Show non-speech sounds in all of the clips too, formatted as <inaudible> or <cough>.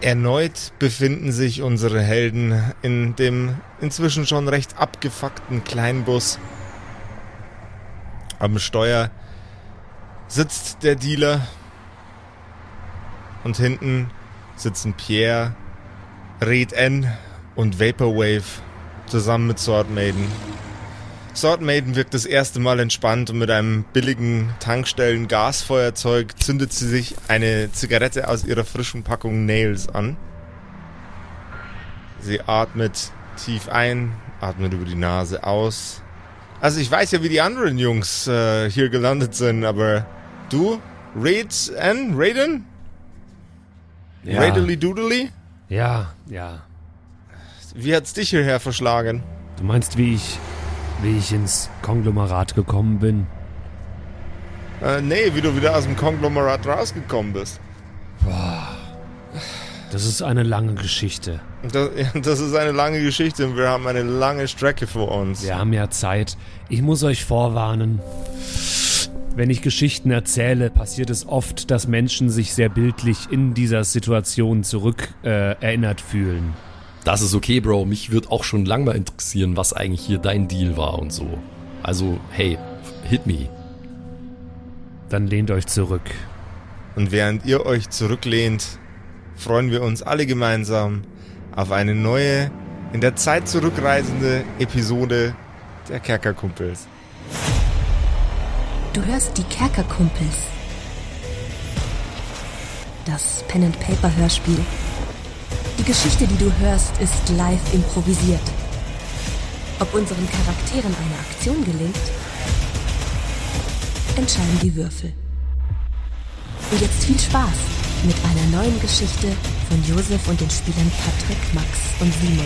Erneut befinden sich unsere Helden in dem inzwischen schon recht abgefuckten Kleinbus. Am Steuer sitzt der Dealer und hinten sitzen Pierre, Red N und Vaporwave zusammen mit Sword Maiden. Sword Maiden wirkt das erste Mal entspannt und mit einem billigen Tankstellen-Gasfeuerzeug zündet sie sich eine Zigarette aus ihrer frischen Packung Nails an. Sie atmet tief ein, atmet über die Nase aus. Also ich weiß ja, wie die anderen Jungs äh, hier gelandet sind, aber du, Raid N, Raiden? Ja. Raidely Doodly? Ja, ja. Wie hat's dich hierher verschlagen? Du meinst, wie ich, wie ich ins Konglomerat gekommen bin? Äh, nee, wie du wieder aus dem Konglomerat rausgekommen bist. Das ist eine lange Geschichte. Das, <laughs> das ist eine lange Geschichte und wir haben eine lange Strecke vor uns. Wir haben ja Zeit. Ich muss euch vorwarnen. Wenn ich Geschichten erzähle, passiert es oft, dass Menschen sich sehr bildlich in dieser Situation zurück äh, erinnert fühlen. Das ist okay, Bro. Mich wird auch schon lang mal interessieren, was eigentlich hier dein Deal war und so. Also, hey, hit me. Dann lehnt euch zurück. Und während ihr euch zurücklehnt, freuen wir uns alle gemeinsam auf eine neue, in der Zeit zurückreisende Episode der Kerkerkumpels. Du hörst die Kerkerkumpels. Das Pen and Paper Hörspiel. Die Geschichte, die du hörst, ist live improvisiert. Ob unseren Charakteren eine Aktion gelingt, entscheiden die Würfel. Und jetzt viel Spaß mit einer neuen Geschichte von Josef und den Spielern Patrick, Max und Simon.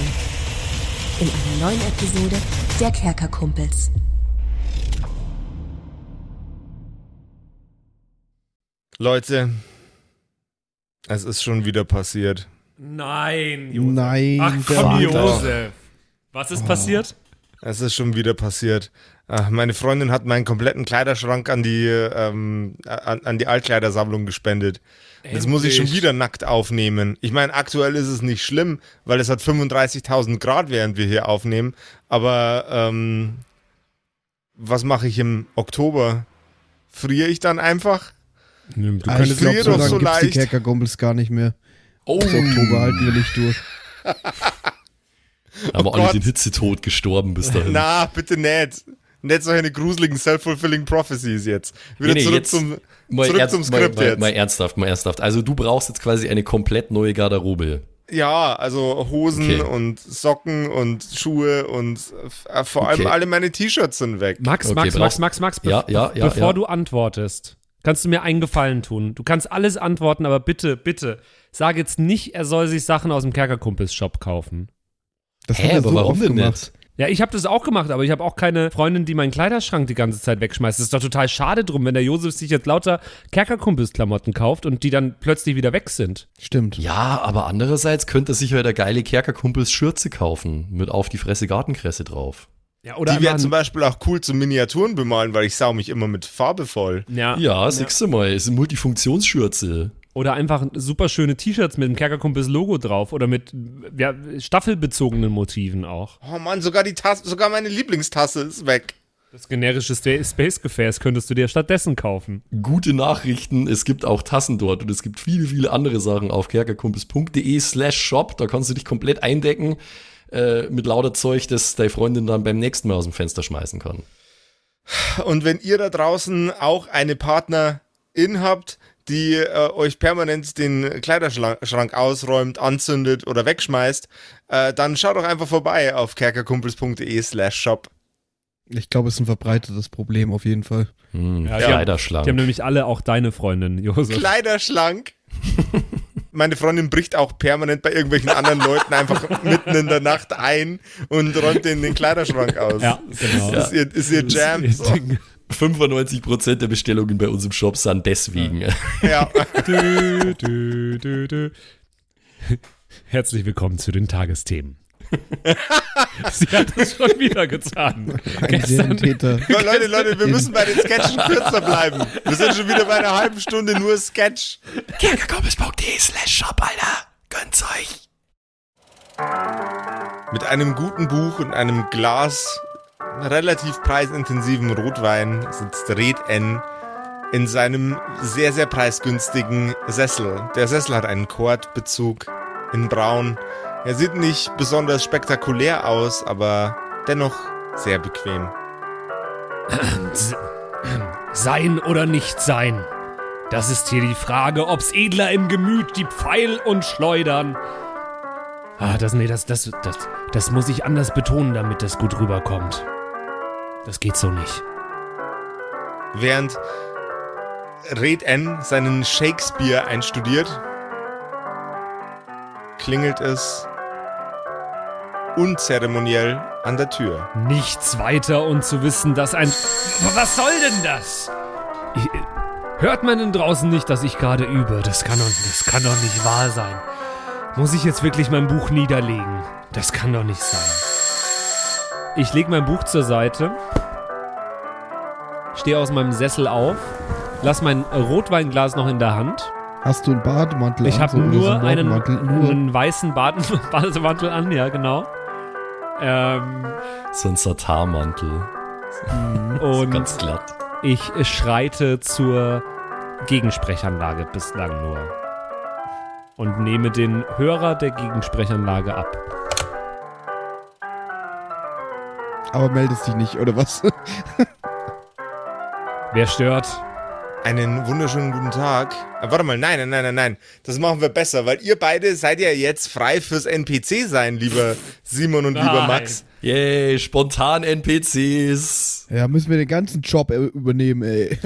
In einer neuen Episode der Kerkerkumpels. Leute, es ist schon wieder passiert. Nein, Nein, Ach komm. Josef. Was ist passiert? Es ist schon wieder passiert. Ach, meine Freundin hat meinen kompletten Kleiderschrank an die, ähm, an, an die Altkleidersammlung gespendet. Jetzt muss ich schon Endlich. wieder nackt aufnehmen. Ich meine, aktuell ist es nicht schlimm, weil es hat 35.000 Grad, während wir hier aufnehmen. Aber ähm, was mache ich im Oktober? Friere ich dann einfach? Du könntest ich friere so doch so gibt's die leicht. Kerkerkumpels gar nicht mehr. Oh, Bis Oktober halten wir nicht durch. <laughs> aber Oh alle den Hitzetod gestorben bis dahin. Na, bitte nicht. Nicht solche gruseligen self-fulfilling prophecies jetzt. Wieder Nee, nee, zurück, jetzt zum, mal, zurück ernst, zum Skript mal, jetzt. Mal, mal ernsthaft, mal ernsthaft. Also du brauchst jetzt quasi eine komplett neue Garderobe. Ja, also Hosen Okay. und Socken und Schuhe und äh, vor allem Okay. alle meine T-Shirts sind weg. Max, Okay, Max, Max, Max, Max, Ja, ja, ja, bevor ja. du antwortest, kannst du mir einen Gefallen tun. Du kannst alles antworten, aber bitte, bitte, sag jetzt nicht, er soll sich Sachen aus dem Kerkerkumpels-Shop kaufen. Das Hä, hat er aber so warum oft denn gemacht. nicht? Ja, ich habe das auch gemacht, aber ich habe auch keine Freundin, die meinen Kleiderschrank die ganze Zeit wegschmeißt. Das ist doch total schade drum, wenn der Josef sich jetzt lauter Kerkerkumpels-Klamotten kauft und die dann plötzlich wieder weg sind. Stimmt. Ja, aber andererseits könnte er sich halt eine geile Kerkerkumpels Schürze kaufen mit auf die Fresse Gartenkresse drauf. Ja, oder Die wäre zum Beispiel auch cool zum Miniaturen bemalen, weil ich sau mich immer mit Farbe voll. ja, Ja, siehst du mal, ist eine Multifunktionsschürze. Oder einfach super schöne T-Shirts mit dem Kerkerkumpels-Logo drauf oder mit ja, staffelbezogenen Motiven auch. Oh Mann, sogar die Tasse, sogar meine Lieblingstasse ist weg. Das generische Space-Gefäß könntest du dir stattdessen kaufen. Gute Nachrichten, es gibt auch Tassen dort und es gibt viele, viele andere Sachen auf kerkerkumpels.de slash shop. Da kannst du dich komplett eindecken äh, mit lauter Zeug, das deine Freundin dann beim nächsten Mal aus dem Fenster schmeißen kann. Und wenn ihr da draußen auch eine Partnerin habt, die äh, euch permanent den Kleiderschrank ausräumt, anzündet oder wegschmeißt, äh, dann schaut doch einfach vorbei auf kerkerkumpels.de slash shop. Ich glaube, es ist ein verbreitetes Problem auf jeden Fall. Hm, Ja, die haben- Kleiderschlank. Die haben nämlich alle auch deine Freundin, Josef. Kleiderschlank. <laughs> Meine Freundin bricht auch permanent bei irgendwelchen anderen Leuten einfach mitten in der Nacht ein und räumt denen den Kleiderschrank aus. Ja, genau. Das ist ihr, ist ihr Jam. So. 95% der Bestellungen bei uns im Shop sind deswegen. Ja. <laughs> du, du, du, du. Herzlich willkommen zu den Tagesthemen. <laughs> Sie hat es schon wieder getan. Ein Serientäter. So, Leute, Leute, wir müssen bei den Sketchen kürzer bleiben. Wir sind schon wieder bei einer halben Stunde nur Sketch. Kirkekombes.de slash shop, Alter. Gönnt's euch. Mit einem guten Buch und einem Glas relativ preisintensiven Rotwein sitzt Red N in seinem sehr, sehr preisgünstigen Sessel. Der Sessel hat einen Kordbezug in Braun. Er sieht nicht besonders spektakulär aus, aber dennoch sehr bequem. Sein oder nicht sein? Das ist hier die Frage, ob's edler im Gemüt die Pfeil und Schleudern. Ah, das, nee, das, das, das, das muss ich anders betonen, damit das gut rüberkommt. Das geht so nicht. Während Red N seinen Shakespeare einstudiert, klingelt es unzeremoniell an der Tür. Nichts weiter und zu wissen, dass ein. Was soll denn das? Ich, hört man denn draußen nicht, dass ich gerade übe? Das kann, doch, das kann doch nicht wahr sein. Muss ich jetzt wirklich mein Buch niederlegen? Das kann doch nicht sein. Ich lege mein Buch zur Seite, stehe aus meinem Sessel auf, lass mein Rotweinglas noch in der Hand. Hast du einen Bademantel Ich an? habe so, nur einen? Nur. einen weißen Baden <laughs> Bademantel an, ja, genau. Ähm, So ein Satarmantel. <laughs> und Ganz glatt. ich schreite zur Gegensprechanlage bislang nur. Und nehme den Hörer der Gegensprechanlage ab. Aber meldest dich nicht, oder was? Wer stört? Einen wunderschönen guten Tag. Äh, warte mal, nein, nein, nein, nein, nein. Das machen wir besser, weil ihr beide seid ja jetzt frei fürs NPC sein, lieber Simon und lieber Nein. Max. Yay, spontan NPCs. ja, müssen wir den ganzen Job äh, übernehmen, ey.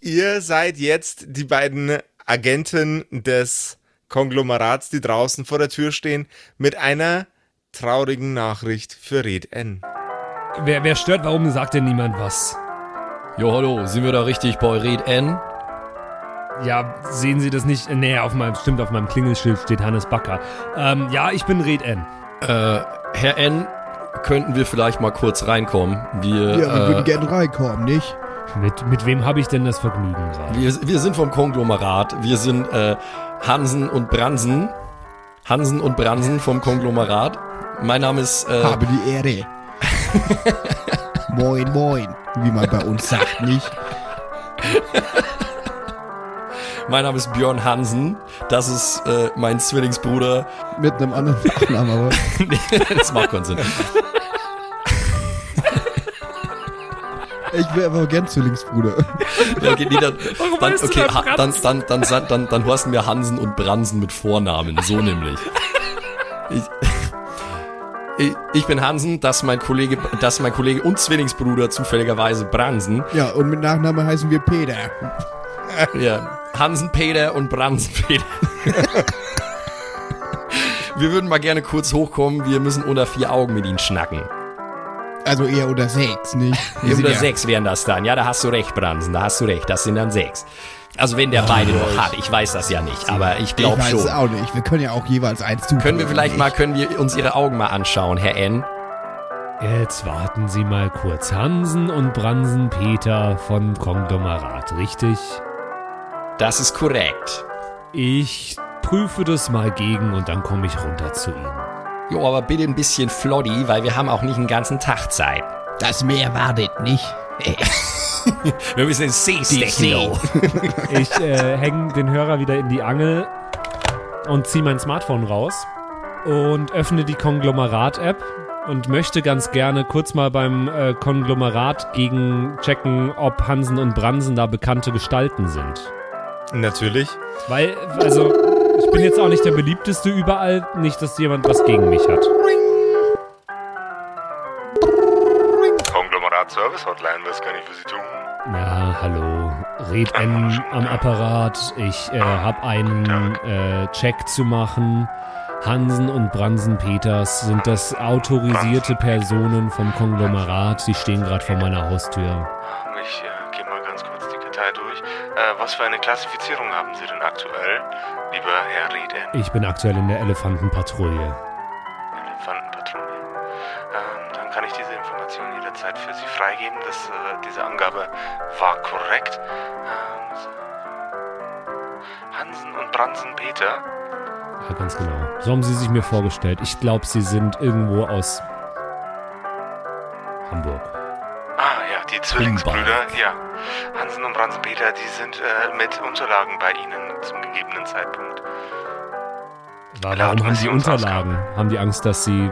Ihr seid jetzt die beiden Agenten des Konglomerats, die draußen vor der Tür stehen, mit einer traurigen Nachricht für Red N. Wer, wer stört? Warum sagt denn niemand was? Jo, hallo, sind wir da richtig bei Red N? Ja, sehen Sie das nicht? Nee, auf meinem, stimmt, auf meinem Klingelschild steht Hannes Backer. Ähm, ja, ich bin Red N. Äh, Herr N, könnten wir vielleicht mal kurz reinkommen? Wir, Ja, wir würden äh, gerne reinkommen, nicht? Mit, mit wem habe ich denn das Vergnügen gerade? wir, wir sind vom Konglomerat. Wir sind äh, Hansen und Bransen. Hansen und Bransen vom Konglomerat. Mein Name ist äh, Habe die Ehre. <laughs> moin, moin. Wie man bei uns sagt, nicht? mein Name ist Björn Hansen. Das ist äh, mein Zwillingsbruder. Mit einem anderen Nachnamen, aber. <laughs> das macht keinen Sinn. Ich wäre aber gern Zwillingsbruder. Ja, okay, nee, dann, Warum dann, okay, da ha, dann, Franz? dann, dann, dann, dann, dann horsten wir Hansen und Bransen mit Vornamen, so nämlich. Ich, bin Hansen, das ist mein Kollege, das ist mein Kollege und Zwillingsbruder zufälligerweise Bransen. Ja, und mit Nachnamen heißen wir Peter. <laughs> Ja, Hansen Peter und Bransen Peter. <laughs> Wir würden mal gerne kurz hochkommen, wir müssen unter vier Augen mit ihnen schnacken. Also eher unter sechs, nicht? <laughs> Wir Unter ja- sechs wären das dann. Ja, da hast du recht, Bransen, da hast du recht. Das sind dann sechs. Also wenn der beide noch hat, ich weiß das ja nicht, aber ich Ich glaube weiß schon. es auch nicht. Wir können ja auch jeweils eins zufügen. Können wir vielleicht mal, können wir uns Ihre Augen mal anschauen, Herr N? Jetzt warten Sie mal kurz. Hansen und Bransen Peter von Konglomerat, richtig? Das ist korrekt. Ich prüfe das mal gegen und dann komme ich runter zu Ihnen. Jo, aber bitte ein bisschen floddy, weil wir haben auch nicht einen ganzen Tag Zeit. Das Meer wartet nicht. Wir müssen den See stechen. <laughs> Ich äh, hänge den Hörer wieder in die Angel und ziehe mein Smartphone raus und öffne die Konglomerat-App und möchte ganz gerne kurz mal beim äh, Konglomerat gegen checken, ob Hansen und Bransen da bekannte Gestalten sind. Natürlich. Weil, also, ich bin jetzt auch nicht der beliebteste überall, nicht, dass jemand was gegen mich hat. Service Hotline, was kann ich für Sie tun? Ja, hallo. Red N am Apparat. Ich äh, habe einen äh, Check zu machen. Hansen und Bransen Peters sind das autorisierte Personen vom Konglomerat. Sie stehen gerade vor meiner Haustür. Ich äh, gehe mal ganz kurz die Kartei durch. Äh, was für eine Klassifizierung haben Sie denn aktuell, lieber Herr Rieden? Ich bin aktuell in der Elefantenpatrouille. Elefantenpatrouille. Ähm, dann kann ich diese Jederzeit für Sie freigeben. Das, äh, diese Angabe war korrekt. Ähm. Hansen und Bransen Peter. Ja, ganz genau. So haben sie sich mir vorgestellt. Ich glaube, sie sind irgendwo aus Hamburg. Ah ja, die Zwillingsbrüder, ja. Hansen und Bransenpeter, die sind äh, mit Unterlagen bei Ihnen zum gegebenen Zeitpunkt. Warum Laut haben Missionsausgabe. Unterlagen? Haben die Angst, dass sie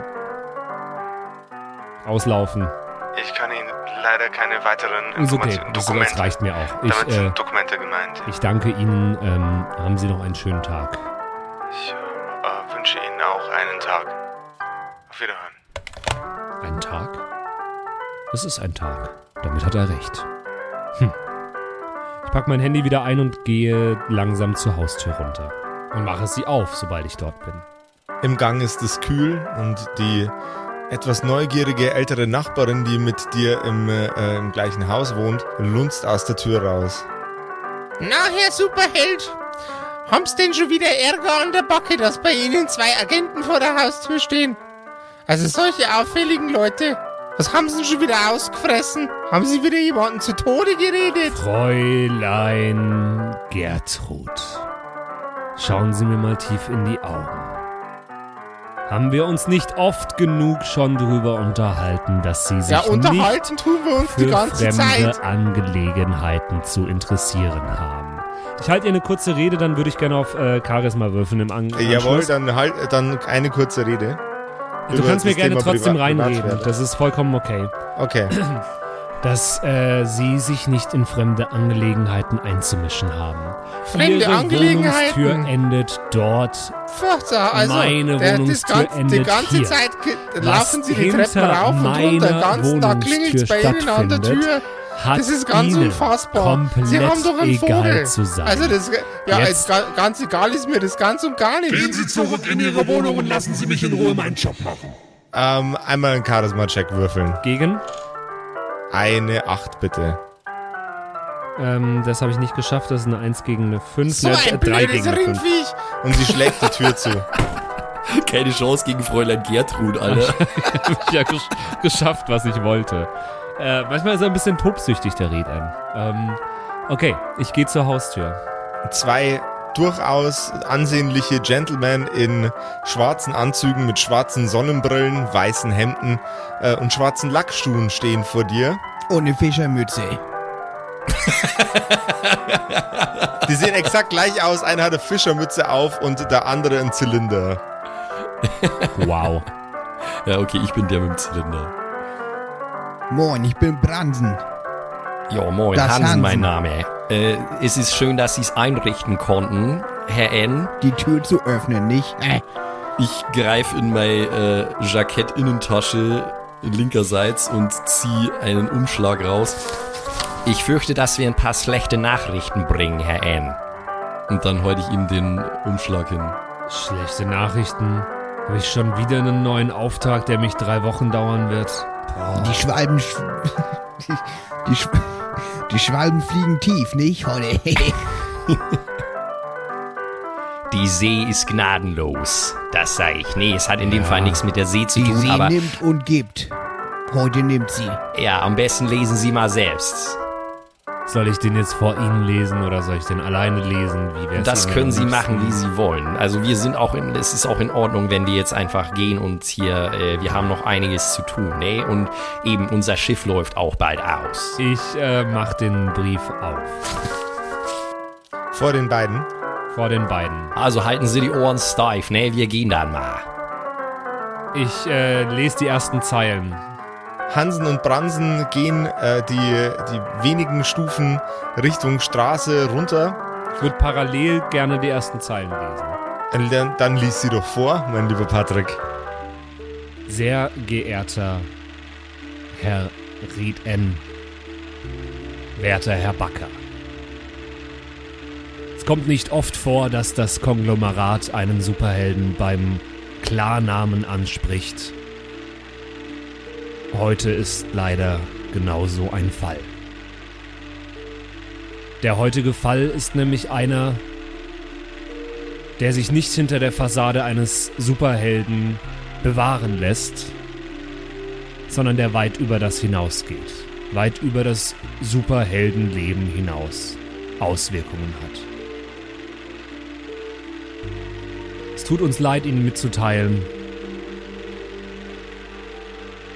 auslaufen? Ich kann Ihnen leider keine weiteren okay, Informationen, das, Dokumente. das reicht mir auch. Damit Ich, äh, sind Dokumente gemeint. ich danke Ihnen. Ähm, haben Sie noch einen schönen Tag. Ich äh, wünsche Ihnen auch einen Tag. Auf Wiederhören. Ein Tag? Es ist ein Tag. Damit hat er recht. Hm. Ich packe mein Handy wieder ein und gehe langsam zur Haustür runter. Und mache sie auf, sobald ich dort bin. Im Gang ist es kühl und die etwas neugierige ältere Nachbarin, die mit dir im, äh, im gleichen Haus wohnt, lunzt aus der Tür raus. Na, Herr Superheld, haben's denn schon wieder Ärger an der Backe, dass bei Ihnen zwei Agenten vor der Haustür stehen? Also solche auffälligen Leute. Was haben Sie denn schon wieder ausgefressen? Haben Sie wieder jemanden zu Tode geredet? Fräulein Gertrud, schauen Sie mir mal tief in die Augen. Haben wir uns nicht oft genug schon drüber unterhalten, dass Sie sich Ja, nicht unterhalten tun wir uns die für ganze fremde Zeit. Angelegenheiten zu interessieren haben. Ich halte ihr eine kurze Rede, dann würde ich gerne auf äh, Charisma würfeln im An Äh, jawohl, Anschluss. dann halt dann eine kurze Rede. Du kannst mir gerne Thema trotzdem Privat- reinreden, das ist vollkommen okay. Okay. <clears throat> Dass äh, Sie sich nicht in fremde Angelegenheiten einzumischen haben. Fremde Ihre Angelegenheiten? Wohnungstür endet dort Furchtbar, also Meine der, das Wohnungstür ganze, die endet ganze hier. Zeit laufen Sie die Treppen hinter rauf und runter, ganzen Tag klingelt's bei Ihnen an der Wohnungstür Tür. hat Das ist ganz Ihnen unfassbar. Sie haben doch einen egal Vogel. zu sein. Also das, ja, Jetzt- ganz egal ist mir das ganz und gar nicht. Gehen Sie zurück in Ihre Wohnung und lassen Sie mich in Ruhe meinen Job machen. Ähm, einmal einen Charisma-Check würfeln. gegen. Eine Acht bitte. Ähm, das habe ich nicht geschafft, das ist eine 1 gegen eine 5. So ne, ein 3 blödes gegen eine 5. Ringviech. Und sie schlägt die Tür zu. <laughs> Keine Chance gegen Fräulein Gertrud, Alter. <laughs> ja gesch geschafft, was ich wollte. Äh, manchmal ist er ein bisschen tobsüchtig, der Red ähm, Okay, ich gehe zur Haustür. Zwei durchaus ansehnliche Gentlemen in schwarzen Anzügen mit schwarzen Sonnenbrillen, weißen Hemden äh, und schwarzen Lackschuhen stehen vor dir. Ohne Fischermütze. <laughs> Die sehen exakt gleich aus. Einer hat eine Fischermütze auf und der andere einen Zylinder. <laughs> Wow. Ja, okay, ich bin der mit dem Zylinder. Moin, ich bin Bransen. Ja, moin, Das Hansen, Hansen. mein Name. Äh, es ist schön, dass Sie es einrichten konnten, Herr N. Die Tür zu öffnen, nicht? Äh, Ich greife in meine äh, Jackett-Innentasche linkerseits und ziehe einen Umschlag raus. Ich fürchte, dass wir ein paar schlechte Nachrichten bringen, Herr N. Und dann halte ich ihm den Umschlag hin. Schlechte Nachrichten. Habe ich schon wieder einen neuen Auftrag, der mich drei Wochen dauern wird. die Schwalben. sch- Die, <laughs> die, Sch- die Schwalben fliegen tief, nicht? Heute. <laughs> Die See ist gnadenlos. Das sage ich. Nee, es hat in dem Fall nichts mit der See zu Die tun, See aber nimmt und gibt. Heute nimmt sie. ja, am besten lesen Sie mal selbst. Soll ich den jetzt vor Ihnen lesen oder soll ich den alleine lesen? Wie wär's Das können Sie machen, wie Sie wollen. Also wir sind auch in, es ist auch in Ordnung, wenn die jetzt einfach gehen und hier, äh, wir haben noch einiges zu tun, ne? Und eben unser Schiff läuft auch bald aus. Ich äh, mach den Brief auf. Vor den beiden. Vor den beiden. Also halten Sie die Ohren steif, ne? Wir gehen dann mal. Ich äh, lese die ersten Zeilen. Hansen und Bransen gehen äh, die, die wenigen Stufen Richtung Straße runter. Ich würde parallel gerne die ersten Zeilen lesen. Dann, dann lies sie doch vor, mein lieber Patrick. Sehr geehrter Herr Ried N., werter Herr Backer. Es kommt nicht oft vor, dass das Konglomerat einen Superhelden beim Klarnamen anspricht. Heute ist leider genauso ein Fall. Der heutige Fall ist nämlich einer, der sich nicht hinter der Fassade eines Superhelden bewahren lässt, sondern der weit über das hinausgeht, weit über das Superheldenleben hinaus Auswirkungen hat. Es tut uns leid, Ihnen mitzuteilen,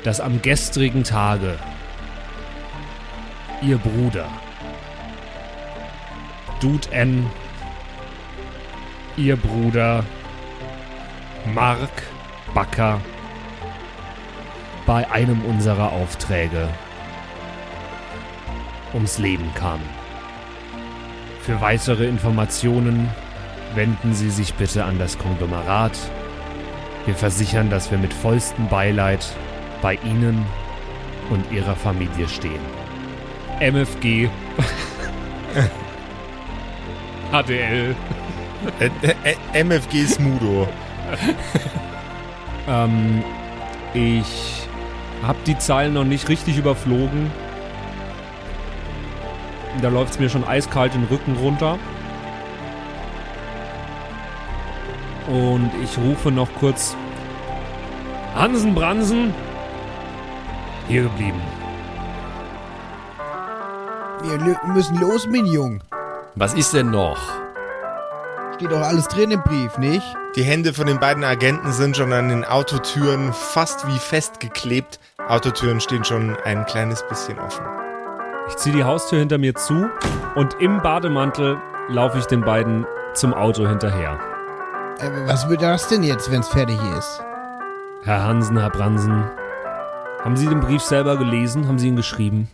dass am gestrigen Tage Ihr Bruder, Dude N, Ihr Bruder, Mark Backer, bei einem unserer Aufträge ums Leben kam. Für weitere Informationen wenden Sie sich bitte an das Konglomerat. Wir versichern, dass wir mit vollstem Beileid bei Ihnen und Ihrer Familie stehen. MFG. HDL. <laughs> Äh, äh, MFG Smudo. <laughs> Ähm, ich habe die Zeilen noch nicht richtig überflogen. Da läuft es mir schon eiskalt den Rücken runter. Und ich rufe noch kurz Hansen Bransen. Hier geblieben. Wir müssen los, mein Jung. Was ist denn noch? Steht doch alles drin im Brief, nicht? Die Hände von den beiden Agenten sind schon an den Autotüren fast wie festgeklebt. Autotüren stehen schon ein kleines bisschen offen. Ich ziehe die Haustür hinter mir zu und im Bademantel laufe ich den beiden zum Auto hinterher. Äh, was wird das denn jetzt, wenn's fertig ist? Herr Hansen, Herr Bransen, haben Sie den Brief selber gelesen? Haben Sie ihn geschrieben?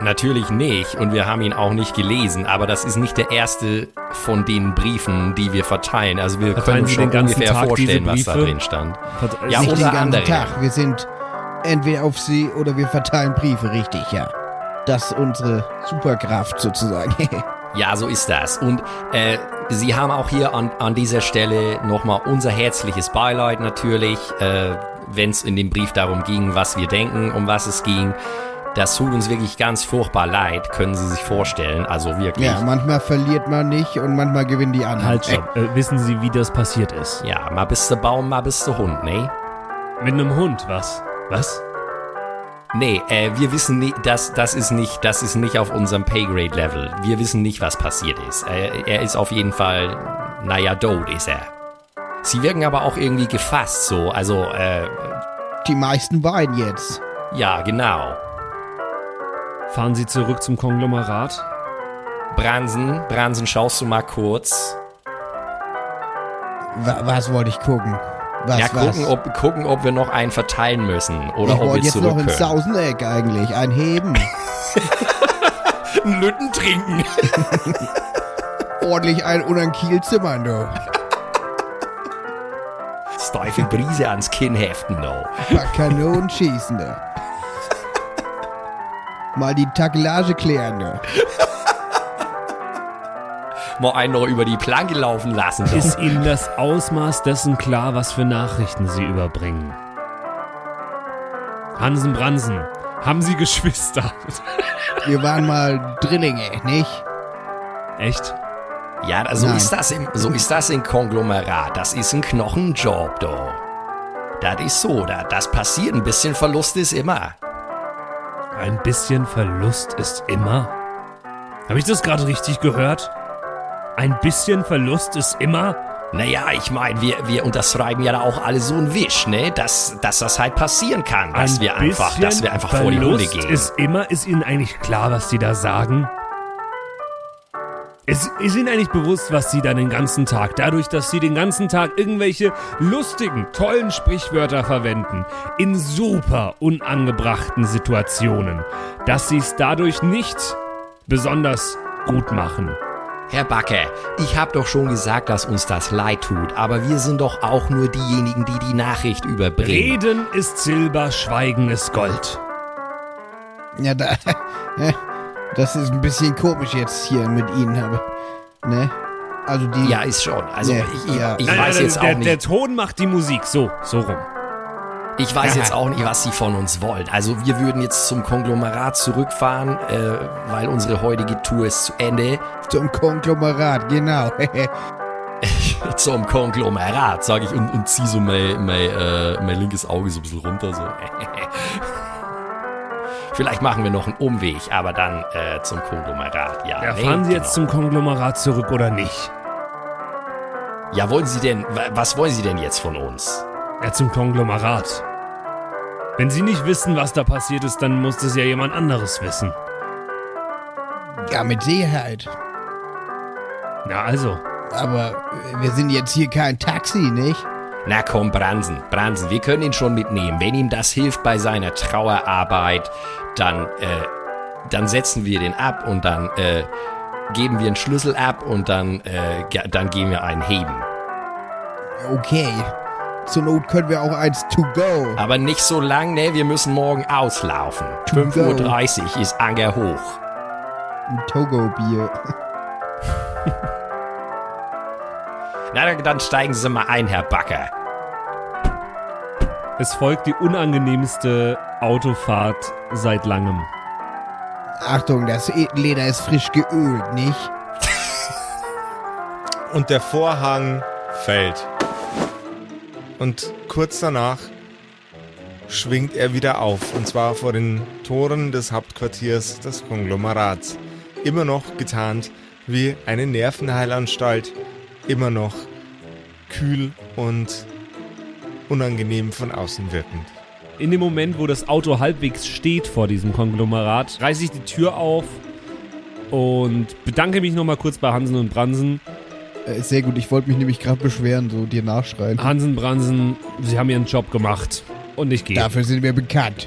Natürlich nicht und wir haben ihn auch nicht gelesen, aber das ist nicht der erste von den Briefen, die wir verteilen. Also wir Verteilen können uns Sie schon den ganzen ungefähr Tag vorstellen, was da drin stand. Vert- Ja, Nicht unter den ganzen. Tag. Wir sind entweder auf See oder wir verteilen Briefe, richtig, ja. Das ist unsere Superkraft sozusagen. <laughs> Ja, so ist das. Und äh, Sie haben auch hier an, an dieser Stelle nochmal unser herzliches Beileid natürlich, äh, wenn es in dem Brief darum ging, was wir denken, um was es ging. Das tut uns wirklich ganz furchtbar leid, können Sie sich vorstellen. Also wirklich. ja, manchmal verliert man nicht und manchmal gewinnen die anderen. Halt, stopp. Äh, wissen Sie, wie das passiert ist? Ja, mal bist du Baum, mal bist du Hund, ne? Mit einem Hund, was? Was? Nee, äh, wir wissen nicht, das, das ist nicht, das ist nicht auf unserem Paygrade-Level. Wir wissen nicht, was passiert ist. Äh, er ist auf jeden Fall, naja, tot ist er. Sie wirken aber auch irgendwie gefasst so, also, äh, Die meisten weinen jetzt. ja, genau. Fahren Sie zurück zum Konglomerat? Bransen, Bransen, schaust du mal kurz. Wa was wollte ich gucken? Was, ja, was? gucken ob, gucken, ob wir noch einen verteilen müssen oder ich ob wir wollte jetzt noch ins können. Sauseneck eigentlich. Ein Heben. <laughs> <laughs> Einen Lütten trinken. Ordentlich ein und ein Kiel zimmern, du. Steife Brise ans Kinn heften, no. Paar Kanonen schießen, du. Mal die Takelage klären, du. Mal einen noch über die Planke laufen lassen, no. Ist Ihnen das Ausmaß dessen klar, was für Nachrichten Sie überbringen? Hansen Bransen, haben Sie Geschwister? Wir waren mal Drillinge, nicht? Echt? Ja, so Nein. ist das im, so ist das im Konglomerat. Das ist ein Knochenjob, do. Das ist so, da, das passiert. Ein bisschen Verlust ist immer. Ein bisschen Verlust ist immer. Habe ich das gerade richtig gehört? Ein bisschen Verlust ist immer? Naja, ich meine, wir, wir unterschreiben ja da auch alle so einen Wisch, ne? Dass, dass das halt passieren kann, dass Ein wir einfach, dass wir einfach vor die Hunde Verlust gehen. ist immer, ist Ihnen eigentlich klar, was Sie da sagen? Ist, ist Ihnen eigentlich bewusst, was Sie da den ganzen Tag, dadurch, dass Sie den ganzen Tag irgendwelche lustigen, tollen Sprichwörter verwenden, in super unangebrachten Situationen, dass Sie es dadurch nicht besonders gut machen? Herr Backe, ich hab doch schon gesagt, dass uns das leid tut, aber wir sind doch auch nur diejenigen, die die Nachricht überbringen. Reden ist Silber, Schweigen ist Gold. Ja, da, <laughs> das ist ein bisschen komisch jetzt hier mit Ihnen, aber, ne? Also die, Ja, ist schon. Also Ja, ich, ich, ja. ich Nein, weiß nein, jetzt der, auch nicht. der Ton macht die Musik. So, so rum. Ich weiß jetzt auch nicht, was sie von uns wollen. Also wir würden jetzt zum Konglomerat zurückfahren, äh, weil unsere heutige Tour ist zu Ende. <laughs> zum Konglomerat, genau. <laughs> zum Konglomerat, sage ich und, und zieh so mein, mein, äh, mein linkes Auge so ein bisschen runter. So. <laughs> Vielleicht machen wir noch einen Umweg, aber dann äh, zum Konglomerat. Ja, Ja, nee, fahren Sie jetzt genau. zum Konglomerat zurück oder nicht? Ja, wollen Sie denn, wa- was wollen Sie denn jetzt von uns? Ja, zum Konglomerat. Wenn Sie nicht wissen, was da passiert ist, dann muss das ja jemand anderes wissen. Ja, mit Sicherheit. Na also, Aber wir sind jetzt hier kein Taxi, nicht? Na komm, Bransen, Bransen, wir können ihn schon mitnehmen. Wenn ihm das hilft bei seiner Trauerarbeit, dann, äh, dann setzen wir den ab und dann, äh, geben wir einen Schlüssel ab und dann, äh, dann gehen wir einen heben. Okay. Zur Not können wir auch eins to go. Aber nicht so lang, ne? Wir müssen morgen auslaufen. To 5.30 Uhr ist Anker hoch. Ein Togo-Bier. <laughs> Na, dann- steigen Sie mal ein, Herr Backer. es folgt die unangenehmste Autofahrt seit langem. Achtung, das Leder ist frisch geölt, nicht? <laughs> Und der Vorhang fällt. Und kurz danach schwingt er wieder auf. Und zwar vor den Toren des Hauptquartiers des Konglomerats. Immer noch getarnt wie eine Nervenheilanstalt. Immer noch kühl und unangenehm von außen wirkend. In dem Moment, wo das Auto halbwegs steht vor diesem Konglomerat, reiße ich die Tür auf und bedanke mich nochmal kurz bei Hansen und Bransen. Äh, sehr gut, ich wollte mich nämlich gerade beschweren, so dir nachschreien. Hansen, Bransen, Sie haben Ihren Job gemacht. Und ich gehe. Dafür sind wir bekannt.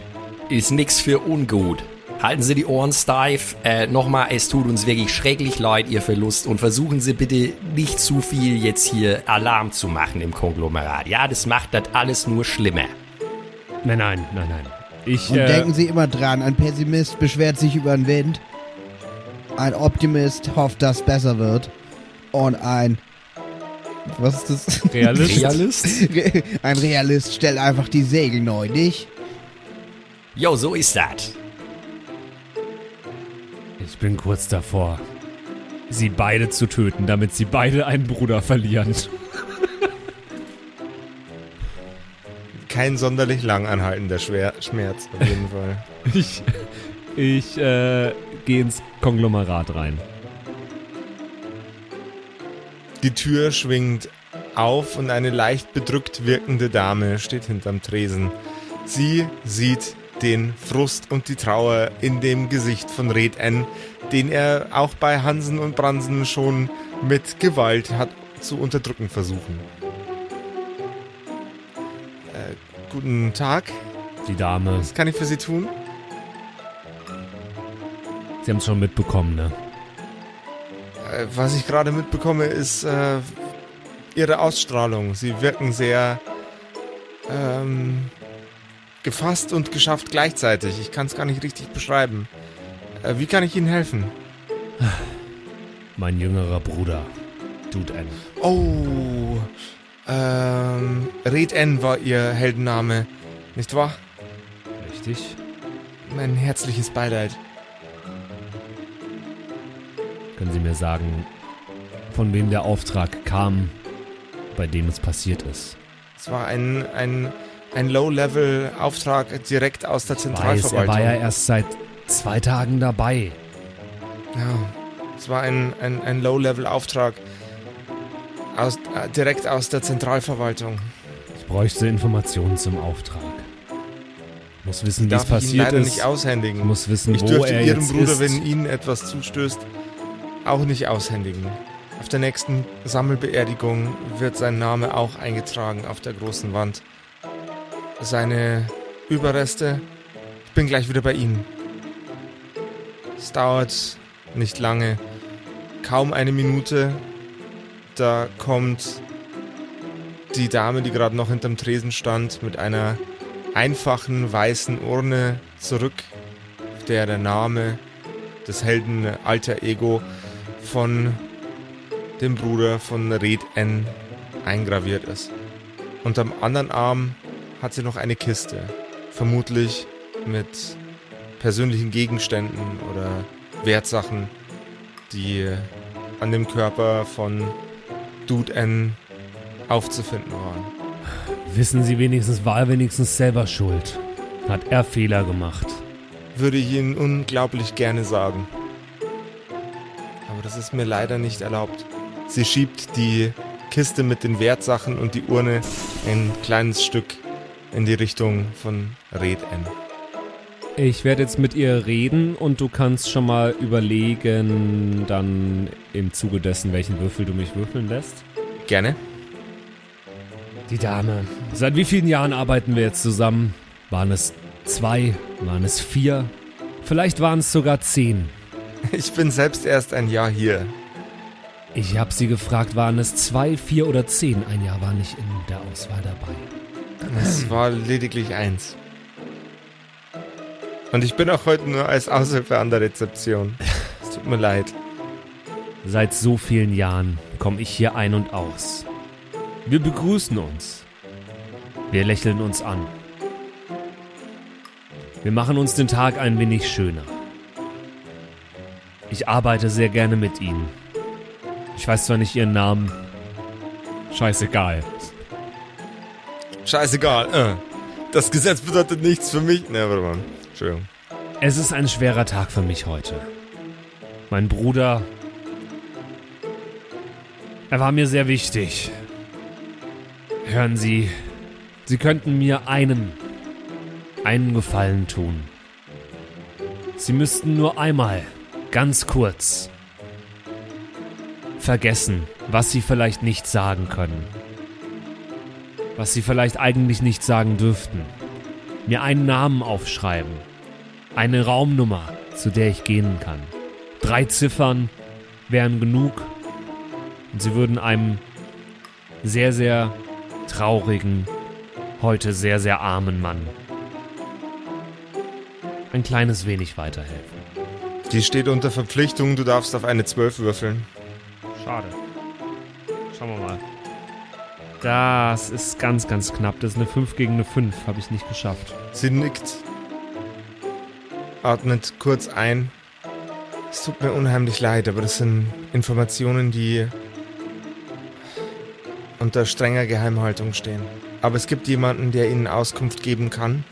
Ist nix für ungut. Halten Sie die Ohren steif. Äh, nochmal, es tut uns wirklich schrecklich leid, Ihr Verlust. Und versuchen Sie bitte nicht zu viel jetzt hier Alarm zu machen im Konglomerat. Ja, das macht das alles nur schlimmer. Nein, nein, nein, nein. Ich, Und äh, denken Sie immer dran, ein Pessimist beschwert sich über den Wind. Ein Optimist hofft, dass besser wird. Und ein... Was ist das? Realist. Realist? ein Realist stellt einfach die Segel neu, nicht? Jo, so ist das. Ich bin kurz davor, sie beide zu töten, damit sie beide einen Bruder verlieren. Kein sonderlich lang anhaltender Schwer Schmerz auf jeden <laughs> Fall. Ich, ich äh, gehe ins Konglomerat rein. Die Tür schwingt auf und eine leicht bedrückt wirkende Dame steht hinterm Tresen. Sie sieht den Frust und die Trauer in dem Gesicht von Red N, den er auch bei Hansen und Bransen schon mit Gewalt hat zu unterdrücken versuchen. Äh, guten Tag, Die Dame, was kann ich für Sie tun? Sie haben es schon mitbekommen, ne? Äh, was ich gerade mitbekomme, ist äh, ihre Ausstrahlung. Sie wirken sehr ähm, gefasst und geschafft gleichzeitig. Ich kann es gar nicht richtig beschreiben. Äh, wie kann ich Ihnen helfen? Mein jüngerer Bruder, Dude N. Oh, ähm, Red N war Ihr Heldenname, nicht wahr? Richtig? Mein herzliches Beileid. Können Sie mir sagen, von wem der Auftrag kam, bei dem es passiert ist? Es war ein, ein, ein Low-Level-Auftrag direkt aus der Weiß, er Zentralverwaltung. war ja erst seit zwei Tagen dabei. Ja, es war ein, ein, ein Low-Level-Auftrag aus, äh, direkt aus der Zentralverwaltung. Ich bräuchte Informationen zum Auftrag. Muss wissen, wie es ich passiert leider ist. nicht aushändigen. Ich muss wissen, Ich wo dürfte er Ihrem jetzt Bruder, ist. wenn Ihnen etwas zustößt, auch nicht aushändigen. Auf der nächsten Sammelbeerdigung wird sein Name auch eingetragen auf der großen Wand. Seine Überreste. Ich bin gleich wieder bei Ihnen. Es dauert nicht lange. Kaum eine Minute. Da kommt die Dame, die gerade noch hinterm Tresen stand, mit einer einfachen weißen Urne zurück, auf der der Name des Helden Alter Ego von dem Bruder von Red N eingraviert ist. Und am anderen Arm hat sie noch eine Kiste, vermutlich mit persönlichen Gegenständen oder Wertsachen, die an dem Körper von Dude N aufzufinden waren. Wissen Sie wenigstens, war er wenigstens selber schuld? Hat er Fehler gemacht? Würde ich Ihnen unglaublich gerne sagen. Aber das ist mir leider nicht erlaubt. Sie schiebt die Kiste mit den Wertsachen und die Urne ein kleines Stück in die Richtung von Red N. Ich werde jetzt mit ihr reden und du kannst schon mal überlegen, dann im Zuge dessen, welchen Würfel du mich würfeln lässt. Gerne. Die Dame. Seit wie vielen Jahren arbeiten wir jetzt zusammen? Waren es zwei? Waren es vier? Vielleicht waren es sogar zehn. Ich bin selbst erst ein Jahr hier. Ich habe sie gefragt, waren es zwei, vier oder zehn? Ein Jahr war nicht in der Auswahl dabei. Es war lediglich eins. Und ich bin auch heute nur als Aushilfe an der Rezeption. Es tut mir leid. Seit so vielen Jahren komme ich hier ein und aus. Wir begrüßen uns. Wir lächeln uns an. Wir machen uns den Tag ein wenig schöner. Ich arbeite sehr gerne mit Ihnen. Ich weiß zwar nicht Ihren Namen. Scheißegal. Scheißegal. Äh. Das Gesetz bedeutet nichts für mich. Ne, warte mal. Entschuldigung. Es ist ein schwerer Tag für mich heute. Mein Bruder. Er war mir sehr wichtig. Hören Sie, Sie könnten mir einen, einen Gefallen tun. Sie müssten nur einmal, ganz kurz, vergessen, was Sie vielleicht nicht sagen können. Was Sie vielleicht eigentlich nicht sagen dürften. Mir einen Namen aufschreiben. Eine Raumnummer, zu der ich gehen kann. Drei Ziffern wären genug. Und sie würden einem sehr, sehr traurigen, heute sehr, sehr armen Mann ein kleines wenig weiterhelfen. Die steht unter Verpflichtung, du darfst auf eine 12 würfeln. Schade. Schauen wir mal. Das ist ganz, ganz knapp. Das ist eine 5 gegen eine 5. Habe ich nicht geschafft. Sie nickt, atmet kurz ein. Es tut mir unheimlich leid, aber das sind Informationen, die unter strenger Geheimhaltung stehen. Aber es gibt jemanden, der Ihnen Auskunft geben kann.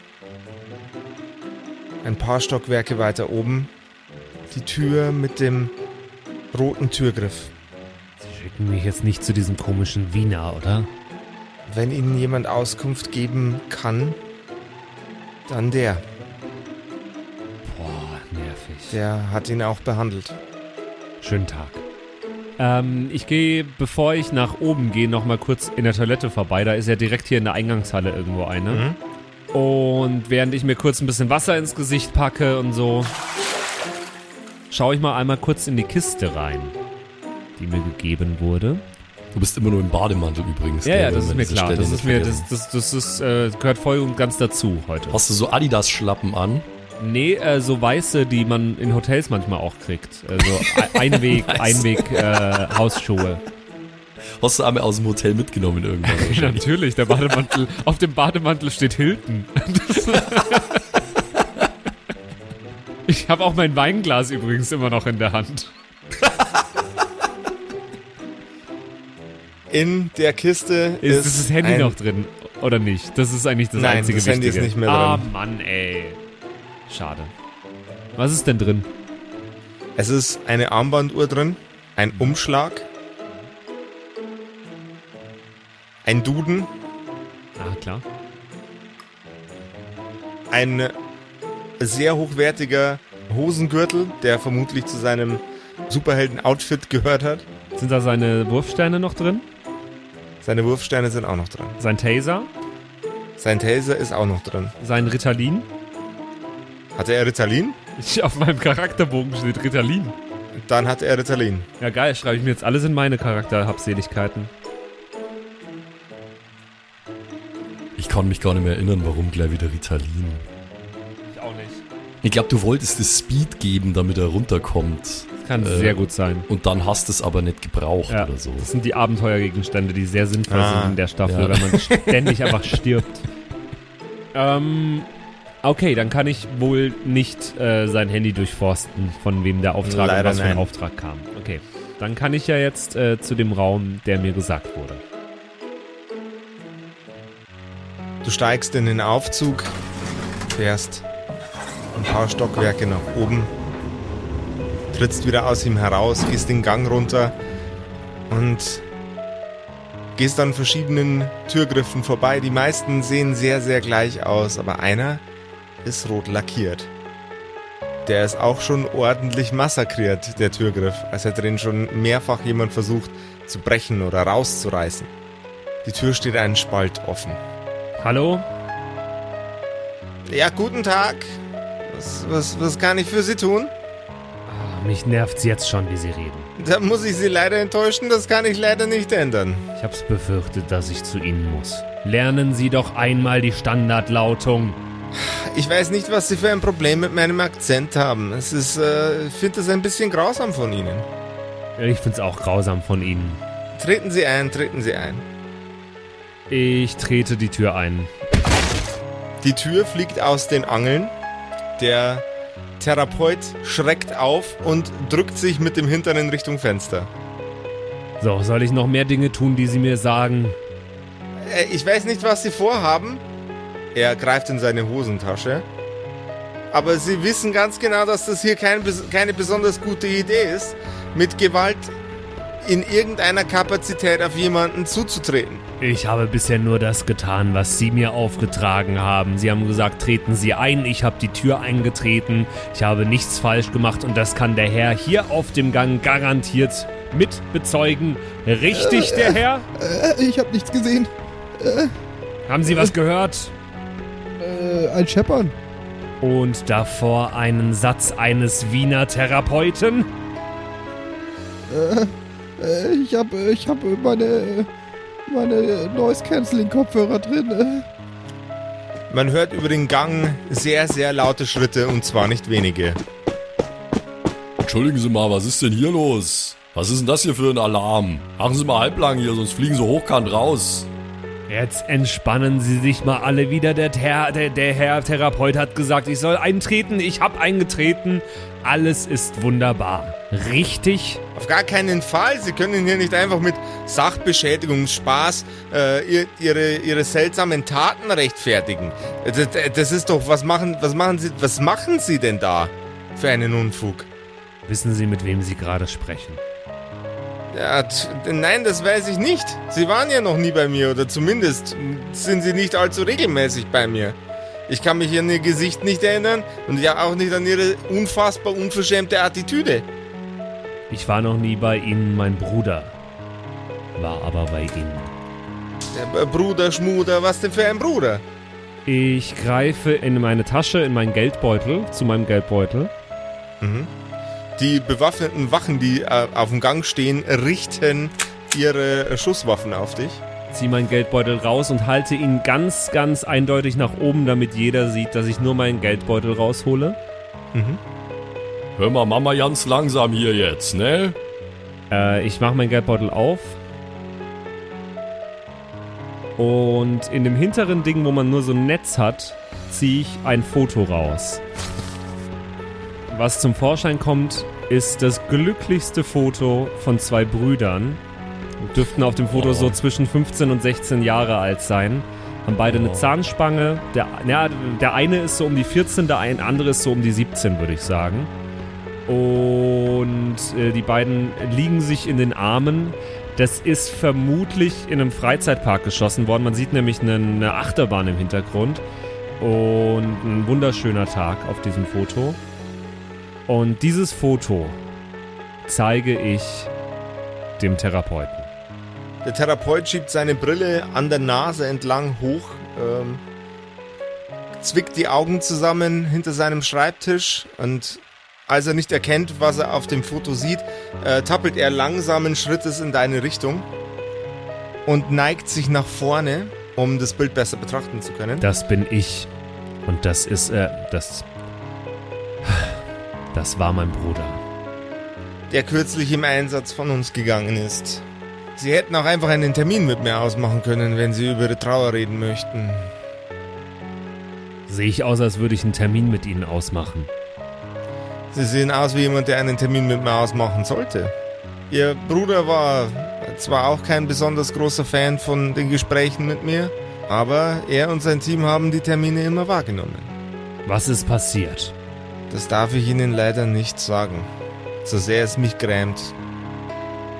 Ein paar Stockwerke weiter oben. Die Tür mit dem roten Türgriff. Schicken mich jetzt nicht zu diesem komischen Wiener, oder? Wenn Ihnen jemand Auskunft geben kann, dann der. Boah, nervig. Der hat ihn auch behandelt. Schönen Tag. Ähm, ich gehe, bevor ich nach oben gehe, noch mal kurz in der Toilette vorbei. Da ist ja direkt hier in der Eingangshalle irgendwo eine. Mhm. Und während ich mir kurz ein bisschen Wasser ins Gesicht packe und so, schaue ich mal einmal kurz in die Kiste rein, die mir gegeben wurde. Du bist immer nur im Bademantel übrigens. Ja, ja, das ist mir klar. Stelle Das ist mir, das, das, das ist, äh, gehört voll und ganz dazu heute. Hast du so Adidas-Schlappen an? Nee, äh, so weiße, die man in Hotels manchmal auch kriegt. Also Ei- <laughs> Einweg, Einweg, äh, Hausschuhe. Hast du einmal aus dem Hotel mitgenommen irgendwann? <laughs> Natürlich, der Bademantel, auf dem Bademantel steht Hilton. <laughs> ich habe auch mein Weinglas übrigens immer noch in der Hand. In der Kiste Ist, ist, das Handy noch drin? Oder nicht? Das ist eigentlich das Nein, einzige das Handy ist Wichtige. nicht mehr Ah, drin. Mann, ey. Schade. Was ist denn drin? Es ist eine Armbanduhr drin, ein Umschlag, ein Duden, Ah, klar. ein sehr hochwertiger Hosengürtel, der vermutlich zu seinem Superhelden-Outfit gehört hat. Sind da seine Wurfsteine noch drin? Seine Wurfsteine sind auch noch drin. Sein Taser? Sein Taser ist auch noch drin. Sein Ritalin? Hatte er Ritalin? Ich, auf meinem Charakterbogen steht Ritalin. Dann hatte er Ritalin. Ja, geil, schreibe ich mir jetzt alles in meine Charakterhabseligkeiten. Ich kann mich gar nicht mehr erinnern, warum gleich wieder Ritalin. Ich auch nicht. Ich glaube, du wolltest es Speed geben, damit er runterkommt. Kann Äh, sehr gut sein. Und dann hast es aber nicht gebraucht Ja, oder so. das sind die Abenteuergegenstände, die sehr sinnvoll Ah, sind in der Staffel, ja. wenn man <laughs> ständig einfach stirbt. Ähm, okay, dann kann ich wohl nicht äh, sein Handy durchforsten, von wem der Auftrag Leider und was für ein. Auftrag kam. Okay, dann kann ich ja jetzt äh, zu dem Raum, der mir gesagt wurde. Du steigst in den Aufzug, fährst ein paar Stockwerke nach oben, trittst wieder aus ihm heraus, gehst den Gang runter und Gehst an verschiedenen Türgriffen vorbei. Die meisten sehen sehr, sehr gleich aus, aber einer ist rot lackiert. Der ist auch schon ordentlich massakriert, der Türgriff, als hätte den schon mehrfach jemand versucht zu brechen oder rauszureißen. Die Tür steht einen Spalt offen. Hallo? Ja, guten Tag. Was, was, was kann ich für Sie tun? Mich nervt's jetzt schon, wie Sie reden. Da muss ich Sie leider enttäuschen, das kann ich leider nicht ändern. Ich hab's befürchtet, dass ich zu Ihnen muss. Lernen Sie doch einmal die Standardlautung. Ich weiß nicht, was Sie für ein Problem mit meinem Akzent haben. Es ist, äh, ich finde das ein bisschen grausam von Ihnen. Ich find's auch grausam von Ihnen. Treten Sie ein, treten Sie ein. Ich trete die Tür ein. Die Tür fliegt aus den Angeln. Der Therapeut schreckt auf und drückt sich mit dem Hintern in Richtung Fenster. So, soll ich noch mehr Dinge tun, die Sie mir sagen? Äh, ich weiß nicht, was Sie vorhaben. Er greift in seine Hosentasche. Aber Sie wissen ganz genau, dass das hier kein, keine besonders gute Idee ist, mit Gewalt in irgendeiner Kapazität auf jemanden zuzutreten. Ich habe bisher nur das getan, was Sie mir aufgetragen haben. Sie haben gesagt, treten Sie ein. Ich habe die Tür eingetreten. Ich habe nichts falsch gemacht und das kann der Herr hier auf dem Gang garantiert mit bezeugen. Richtig, der Herr? Äh, ich habe nichts gesehen. Haben Sie was gehört? Äh, ein Scheppern. Und davor einen Satz eines Wiener Therapeuten? Äh, ich habe ich hab meine, meine Noise-Canceling-Kopfhörer drin. Äh. Man hört über den Gang sehr, sehr laute Schritte und zwar nicht wenige. Entschuldigen Sie mal, was ist denn hier los? Was ist denn das hier für ein Alarm? Machen Sie mal halblang hier, sonst fliegen Sie hochkant raus. Jetzt entspannen Sie sich mal alle wieder. Der, Ther der, der Herr Therapeut hat gesagt, ich soll eintreten. Ich habe eingetreten. Alles ist wunderbar. Richtig? Auf gar keinen Fall. Sie können hier nicht einfach mit Sachbeschädigungsspaß äh, ihr, ihre, ihre seltsamen Taten rechtfertigen. Das, das ist doch, was machen, was machen Sie, was machen Sie denn da für einen Unfug? Wissen Sie, mit wem Sie gerade sprechen? Ja, nein, das weiß ich nicht. Sie waren ja noch nie bei mir oder zumindest sind Sie nicht allzu regelmäßig bei mir. Ich kann mich an Ihr Gesicht nicht erinnern und ja auch nicht an Ihre unfassbar unverschämte Attitüde. Ich war noch nie bei Ihnen, mein Bruder. War aber bei Ihnen. Der Bruder, Schmuder, was denn für ein Bruder? Ich greife in meine Tasche, in meinen Geldbeutel, zu meinem Geldbeutel. Die bewaffneten Wachen, die äh, auf dem Gang stehen, richten ihre Schusswaffen auf dich. Ziehe meinen Geldbeutel raus und halte ihn ganz, ganz eindeutig nach oben, damit jeder sieht, dass ich nur meinen Geldbeutel raushole. Hör mal, Mama, ganz langsam hier jetzt, ne? Äh, ich mache meinen Geldbeutel auf. Und in dem hinteren Ding, wo man nur so ein Netz hat, ziehe ich ein Foto raus. Was zum Vorschein kommt, ist das glücklichste Foto von zwei Brüdern. Dürften auf dem Foto so zwischen 15 und 16 Jahre alt sein. Haben beide eine Zahnspange. Der, ja, der eine ist so um die 14, der ein andere ist so um die 17, würde ich sagen. Und äh, die beiden liegen sich in den Armen. Das ist vermutlich in einem Freizeitpark geschossen worden. Man sieht nämlich eine, eine Achterbahn im Hintergrund. Und ein wunderschöner Tag auf diesem Foto. Und dieses Foto zeige ich dem Therapeuten. Der Therapeut schiebt seine Brille an der Nase entlang hoch, ähm, zwickt die Augen zusammen hinter seinem Schreibtisch und als er nicht erkennt, was er auf dem Foto sieht, äh, tappelt er langsamen Schrittes in deine Richtung und neigt sich nach vorne, um das Bild besser betrachten zu können. Das bin ich. Und das ist, äh, das. Das war mein Bruder. der kürzlich im Einsatz von uns gegangen ist. Sie hätten auch einfach einen Termin mit mir ausmachen können, wenn Sie über Ihre Trauer reden möchten. Sehe ich aus, als würde ich einen Termin mit Ihnen ausmachen. Sie sehen aus wie jemand, der einen Termin mit mir ausmachen sollte. Ihr Bruder war zwar auch kein besonders großer Fan von den Gesprächen mit mir, aber er und sein Team haben die Termine immer wahrgenommen. Was ist passiert? Das darf ich Ihnen leider nicht sagen. So sehr es mich grämt.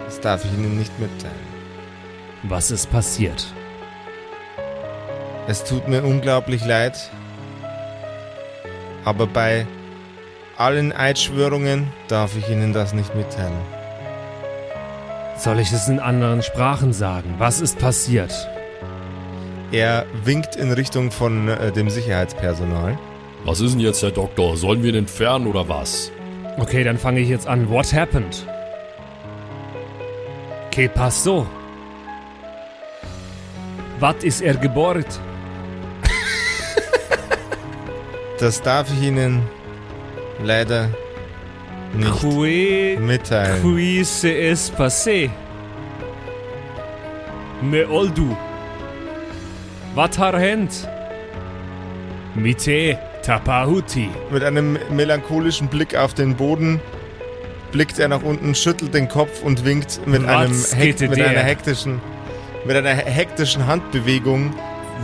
Das darf ich Ihnen nicht mitteilen. Was ist passiert? Es tut mir unglaublich leid, aber bei allen Eidschwörungen darf ich Ihnen das nicht mitteilen. Soll ich es in anderen Sprachen sagen? Was ist passiert? Er winkt in Richtung von äh, dem Sicherheitspersonal. Was ist denn jetzt, Herr Doktor? Sollen wir ihn entfernen oder was? Okay, dann fange ich jetzt an. What happened? ¿Qué pasó? Was ist er geboren? Das darf ich Ihnen leider nicht Qui, mitteilen. qui se es passé? Me oldu. Wat har hänt? Mite tapahuti. Mit einem melancholischen Blick auf den Boden blickt er nach unten, schüttelt den Kopf und winkt mit, einem Was hek geht mit einer hektischen mit einer hektischen Handbewegung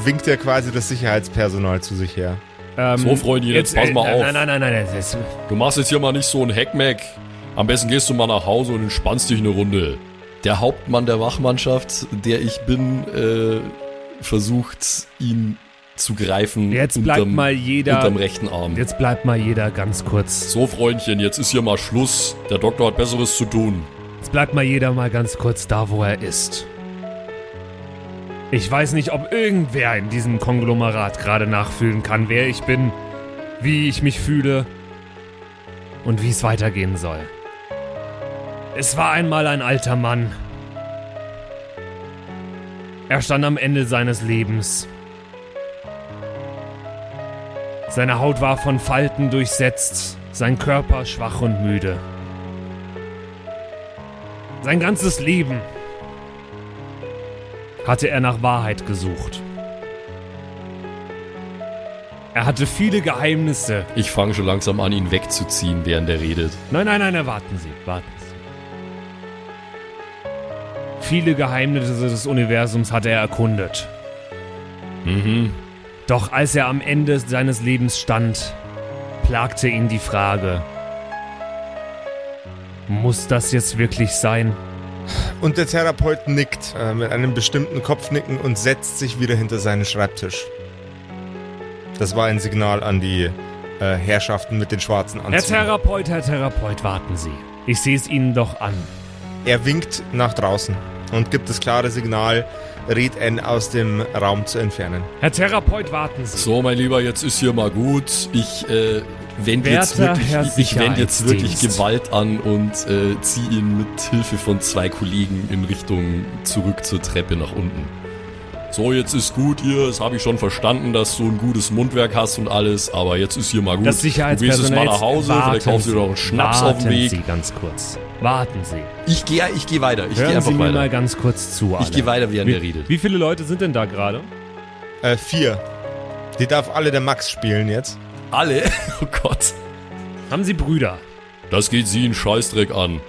winkt er quasi das Sicherheitspersonal zu sich her. Ähm, So, Freundchen, jetzt pass äh, mal auf. Nein, nein, nein, nein. Das, Du machst jetzt hier mal nicht so ein Heckmeck. Am besten gehst du mal nach Hause und entspannst dich eine Runde. Der Hauptmann der Wachmannschaft, der ich bin, äh, versucht, ihn zu greifen. Jetzt bleibt mal jeder- Unterm rechten Arm. jetzt bleibt mal jeder ganz kurz. So, Freundchen, jetzt ist hier mal Schluss. Der Doktor hat Besseres zu tun. Jetzt bleibt mal jeder mal ganz kurz da, wo er ist. Ich weiß nicht, ob irgendwer in diesem Konglomerat gerade nachfühlen kann, wer ich bin, wie ich mich fühle und wie es weitergehen soll. Es war einmal ein alter Mann. Er stand am Ende seines Lebens. Seine Haut war von Falten durchsetzt, sein Körper schwach und müde. Sein ganzes Leben hatte er nach Wahrheit gesucht. Er hatte viele Geheimnisse. Ich fange schon langsam an, ihn wegzuziehen, während er redet. Nein, nein, nein, warten Sie, warten Sie. Viele Geheimnisse des Universums hatte er erkundet. Mhm. Doch als er am Ende seines Lebens stand, plagte ihn die Frage, muss das jetzt wirklich sein? Und der Therapeut nickt äh, mit einem bestimmten Kopfnicken und setzt sich wieder hinter seinen Schreibtisch. Das war ein Signal an die äh, Herrschaften mit den schwarzen Herr Anzügen. Therapeut, Herr Therapeut, warten Sie. Ich sehe es Ihnen doch an. Er winkt nach draußen und gibt das klare Signal, Red N aus dem Raum zu entfernen. Herr Therapeut, warten Sie. So, mein Lieber, jetzt ist hier mal gut. Ich äh, wende jetzt wirklich, Herr ich, ich wende jetzt wirklich. Gewalt an und äh, ziehe ihn mit Hilfe von zwei Kollegen in Richtung zurück zur Treppe nach unten. So, jetzt ist gut hier. Das habe ich schon verstanden, dass du ein gutes Mundwerk hast und alles. Aber jetzt ist hier mal gut. Das du gehst jetzt mal nach Hause. Vielleicht Warten kaufst du dir noch einen Schnaps auf dem warten Weg. Sie ganz kurz. Warten Sie. Ich gehe ich geh weiter. Ich gehe Hören einfach Sie mir weiter. mal ganz kurz zu. Ich alle. gehe weiter, während wie, er redet. Wie viele Leute sind denn da gerade? Äh, vier. Die darf alle der Max spielen jetzt. Alle? <laughs> Oh Gott. Haben Sie Brüder? Das geht Sie einen Scheißdreck an.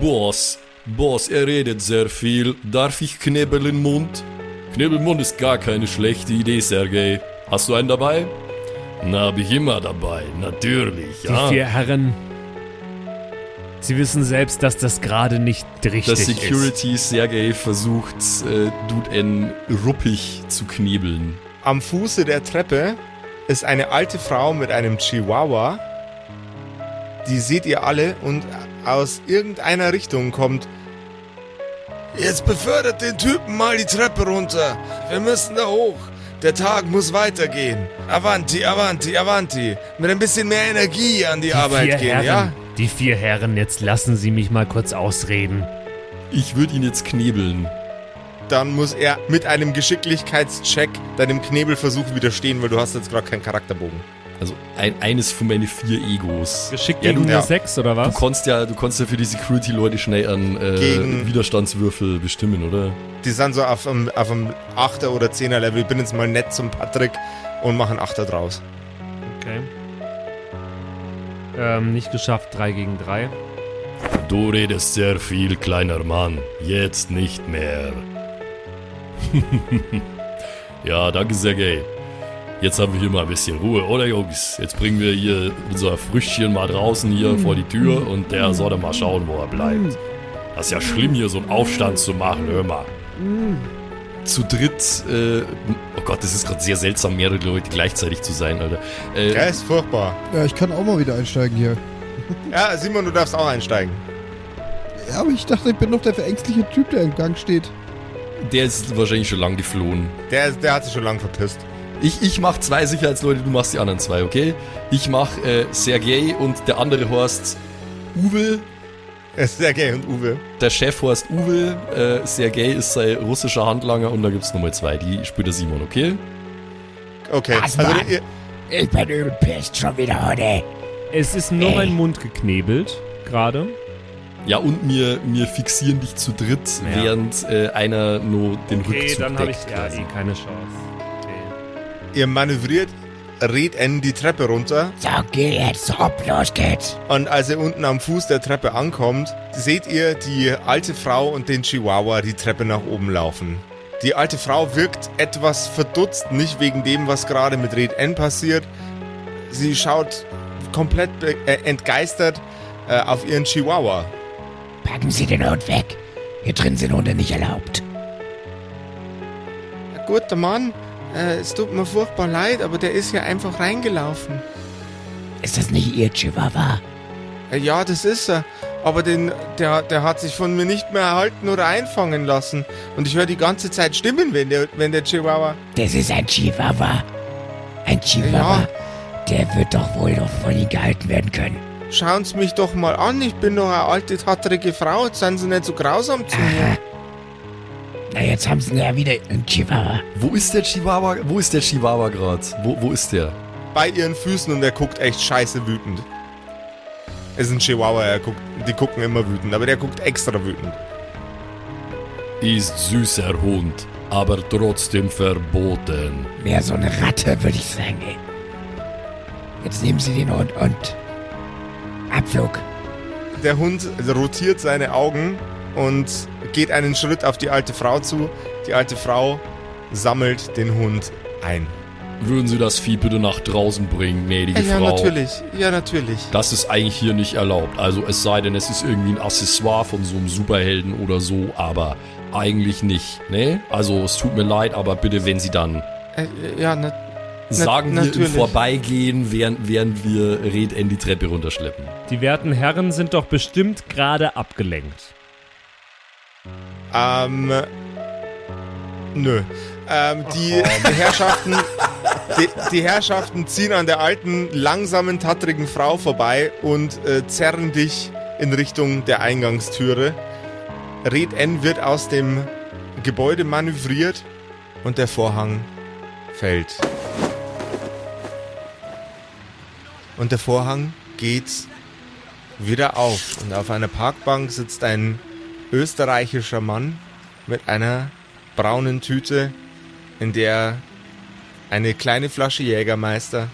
Boss, Boss, er redet sehr viel. Darf ich Knebel im Mund? Knebel im Mund ist gar keine schlechte Idee, Sergej. Hast du einen dabei? Na, hab ich immer dabei, natürlich, Die ja. vier Herren. Sie wissen selbst, dass das gerade nicht richtig Der ist. Security Sergej versucht, äh, Dude N ruppig zu knebeln. Am Fuße der Treppe ist eine alte Frau mit einem Chihuahua. Die seht ihr alle und aus irgendeiner Richtung kommt. Jetzt befördert den Typen mal die Treppe runter. Wir müssen da hoch. Der Tag muss weitergehen. Avanti, avanti, avanti. Mit ein bisschen mehr Energie an die, Die Arbeit vier gehen, Herren. ja? Die vier Herren, jetzt lassen Sie mich mal kurz ausreden. Ich würde ihn jetzt knebeln. Dann muss er mit einem Geschicklichkeitscheck deinem Knebelversuch widerstehen, weil du hast jetzt gerade keinen Charakterbogen. Also ein, eines von meinen vier Egos. Geschickt Ja, gegen du- eine ja. Sechs oder Du was? konntest ja, du konntest ja für die Security-Leute schnell einen äh, Gegen- Widerstandswürfel bestimmen, oder? Die sind so auf einem, auf einem 8er oder 10er Level. Ich bin jetzt mal nett zum Patrick und mache einen 8er draus. Okay. Ähm, nicht geschafft, drei gegen drei. Du redest sehr viel, kleiner Mann. Jetzt nicht mehr. <laughs> ja, danke, Sergej. Jetzt haben wir hier mal ein bisschen Ruhe, oder Jungs? Jetzt bringen wir hier unser Früchtchen mal draußen hier vor die Tür und der soll dann mal schauen, wo er bleibt. Das ist ja schlimm, hier so einen Aufstand zu machen, hör mal. Zu dritt, äh, oh Gott, das ist gerade sehr seltsam, mehrere Leute gleichzeitig zu sein, Alter. Äh, Der ist furchtbar. Ja, ich kann auch mal wieder einsteigen hier. Ja, Simon, du darfst auch einsteigen. Ja, aber ich dachte, ich bin noch der verängstliche Typ, der im Gang steht. Der ist wahrscheinlich schon lang geflohen. Der, der hat sich schon lang verpisst. Ich, ich mach zwei Sicherheitsleute, du machst die anderen zwei, okay? Ich mach äh, Sergei und der andere Horst Uwe. Er ist Sergej und Uwe. Der Chef heißt Uwe, äh, Sergei ist sein russischer Handlanger und da gibt's nochmal zwei, die spielt der Simon, okay? Okay. Was, also, Mann? ihr, Ich bin übel pisst schon wieder heute. Es ist nur Ey. mein Mund geknebelt, gerade. Ja, und wir, wir fixieren dich zu dritt, Ja. während äh, einer nur den Okay, Rückzug dann habe ich ja quasi. eh keine Chance. Okay. ihr manövriert Red N die Treppe runter So, geh jetzt, hopp, los geht's. und als ihr unten am Fuß der Treppe ankommt, seht ihr die alte Frau und den Chihuahua die Treppe nach oben laufen. Die alte Frau wirkt etwas verdutzt, nicht wegen dem, was gerade mit Red N passiert. Sie schaut komplett äh, entgeistert äh, auf ihren Chihuahua. Packen Sie den Hund weg. Hier drin sind Hunde nicht erlaubt. Guter Mann, äh, es tut mir furchtbar leid, aber der ist hier einfach reingelaufen. Ist das nicht Ihr Chihuahua? Äh, Ja, das ist er. Aber den, der, der hat sich von mir nicht mehr erhalten oder einfangen lassen. Und ich höre die ganze Zeit Stimmen, wenn der, wenn der Chihuahua. Das ist ein Chihuahua. Ein Chihuahua. Der wird doch wohl noch von Ihnen gehalten werden können. Schauen Sie mich doch mal an, ich bin doch eine alte, tatterige Frau. Jetzt seien Sie nicht so grausam zu mir. Aha. Na, jetzt haben Sie ja wieder einen Chihuahua. Wo ist der Chihuahua? Wo ist der Chihuahua gerade? Wo, wo ist der? Bei ihren Füßen und er guckt echt scheiße wütend. Es ist ein Chihuahua, er guckt, die gucken immer wütend, aber der guckt extra wütend. Ist süßer Hund, aber trotzdem verboten. Mehr so eine Ratte, würde ich sagen. ey. Jetzt nehmen Sie den Hund und... Abflug. Der Hund rotiert seine Augen und geht einen Schritt auf die alte Frau zu. Die alte Frau sammelt den Hund ein. Würden Sie das Vieh bitte nach draußen bringen, gnädige ja, Frau? natürlich. Ja, natürlich. Das ist eigentlich hier nicht erlaubt. Also es sei denn, es ist irgendwie ein Accessoire von so einem Superhelden oder so, aber eigentlich nicht. Ne? Also es tut mir leid, aber bitte, wenn Sie dann Äh, ja, na, sagen wir im. Vorbeigehen, während, während wir Red N die Treppe runterschleppen. Die werten Herren sind doch bestimmt gerade abgelenkt. ähm, nö. Ähm, die Herrschaften, die, die Herrschaften ziehen an der alten, langsamen, tattrigen Frau vorbei und äh, zerren dich in Richtung der Eingangstüre. Red N wird aus dem Gebäude manövriert und der Vorhang fällt. Und der Vorhang geht wieder auf. Und auf einer Parkbank sitzt ein österreichischer Mann mit einer braunen Tüte, in der eine kleine Flasche Jägermeister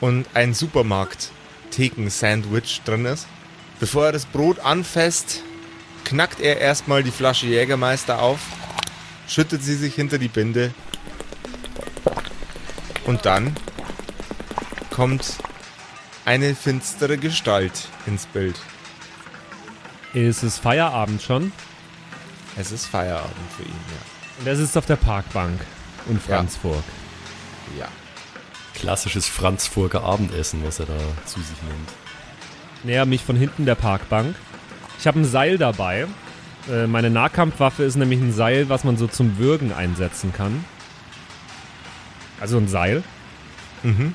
und ein Supermarkt Theken-Sandwich drin ist. Bevor er das Brot anfasst, knackt er erstmal die Flasche Jägermeister auf, schüttet sie sich hinter die Binde und dann kommt eine finstere Gestalt ins Bild. Ist es Feierabend schon? Es ist Feierabend für ihn, ja. Und er sitzt auf der Parkbank in Franzburg. Ja. Klassisches Franzfurger Abendessen, was er da zu sich nimmt. Näher mich von hinten der Parkbank. Ich habe ein Seil dabei. Äh, meine Nahkampfwaffe ist nämlich ein Seil, was man so zum Würgen einsetzen kann. Also ein Seil. Mhm.